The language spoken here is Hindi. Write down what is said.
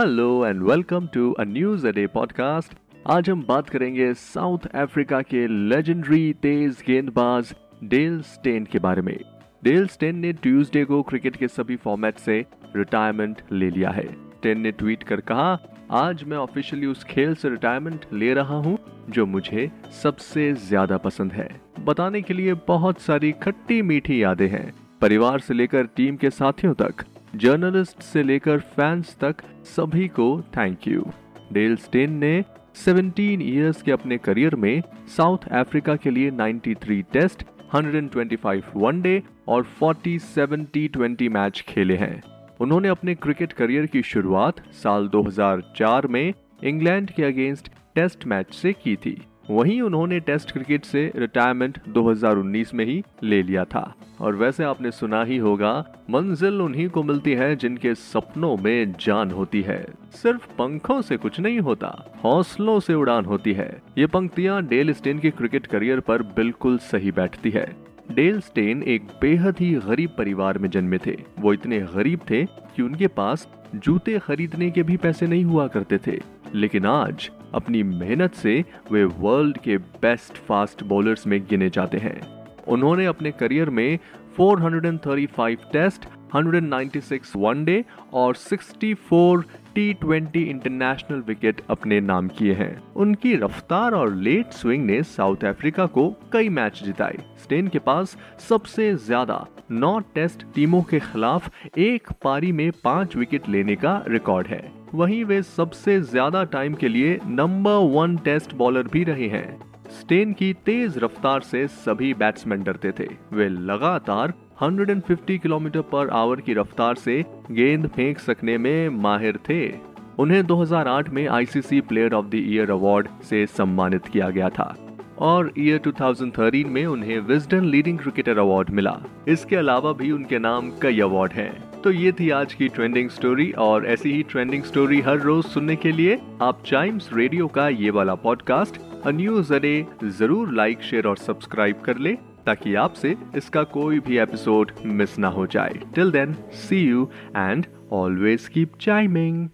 Hello and welcome to a news a day podcast आज हम बात करेंगे साउथ अफ्रीका के लेजेंडरी तेज गेंदबाज डेल स्टेन के बारे में। डेल स्टेन ने ट्यूसडे को क्रिकेट के सभी फॉर्मेट से रिटायरमेंट ले लिया है। स्टेन ने ट्वीट कर कहा, आज मैं ऑफिशियली उस खेल से रिटायरमेंट ले रहा हूँ, जो मुझे सबसे ज़्यादा पसंद है। बताने के लिए बहुत सारी खट्टी मीठी यादें हैं। परिवार से लेकर टीम के साथियों तक जर्नलिस्ट से लेकर फैंस तक सभी को थैंक यू डेल स्टेन ने 17 इयर्स के अपने करियर में साउथ अफ्रीका के लिए 93 टेस्ट 125 वनडे और 47 टी ट्वेंटी मैच खेले हैं। उन्होंने अपने क्रिकेट करियर की शुरुआत साल 2004 में इंग्लैंड के अगेंस्ट टेस्ट मैच से की थी। वहीं उन्होंने टेस्ट क्रिकेट से रिटायरमेंट 2019 में ही ले लिया था। और वैसे आपने सुना ही होगा, मंजिल उन्हीं को मिलती है जिनके सपनों में जान होती है। सिर्फ़ पंखों से कुछ नहीं होता, हौसलों से उड़ान होती है। ये पंक्तियाँ डेल स्टेन के क्रिकेट करियर पर बिल्कुल सही बैठती है। डेल स्टेन एक बेहद ही गरीब परिवार में जन्मे थे। वो इतने गरीब थे कि उनके पास जूते खरीदने के भी पैसे नहीं हुआ करते थे। लेकिन आज अपनी मेहनत से वे वर्ल्ड के बेस्ट फास्ट बॉलर्स में गिने जाते हैं। उन्होंने अपने करियर में 435 टेस्ट 196 वनडे और 64 टी इंटरनेशनल विकेट अपने नाम किए हैं। उनकी रफ्तार और लेट स्विंग ने साउथ अफ्रीका को कई मैच जिताए। स्टेन के पास सबसे ज़्यादा नौ टेस्ट टीमों के खिलाफ एक पारी में पाँच विकेट लेने का रिकॉर्ड है। वहीं वे सबसे ज़्यादा टाइम के लिए नंबर वन टेस्ट बॉलर भी रहे हैं। स्टेन की तेज रफ्तार से सभी बैट्समैन डरते थे। वे लगातार 150 किलोमीटर पर आवर की रफ्तार से गेंद फेंक सकने में माहिर थे। उन्हें 2008 में ICC player of the year award से सम्मानित किया गया था और ईयर 2013 में उन्हें विजडन लीडिंग क्रिकेटर अवार्ड मिला। इसके अलावा भी उनके नाम कई अवार्ड हैं। तो ये थी आज की ट्रेंडिंग स्टोरी और ऐसी ही ट्रेंडिंग स्टोरी हर रोज सुनने के लिए आप टाइम्स रेडियो का ये वाला पॉडकास्ट न्यूज़ अडे ज़रूर लाइक शेयर और सब्सक्राइब कर ले। ताकि आपसे इसका कोई भी एपिसोड मिस ना हो जाए। Till then see you and always keep chiming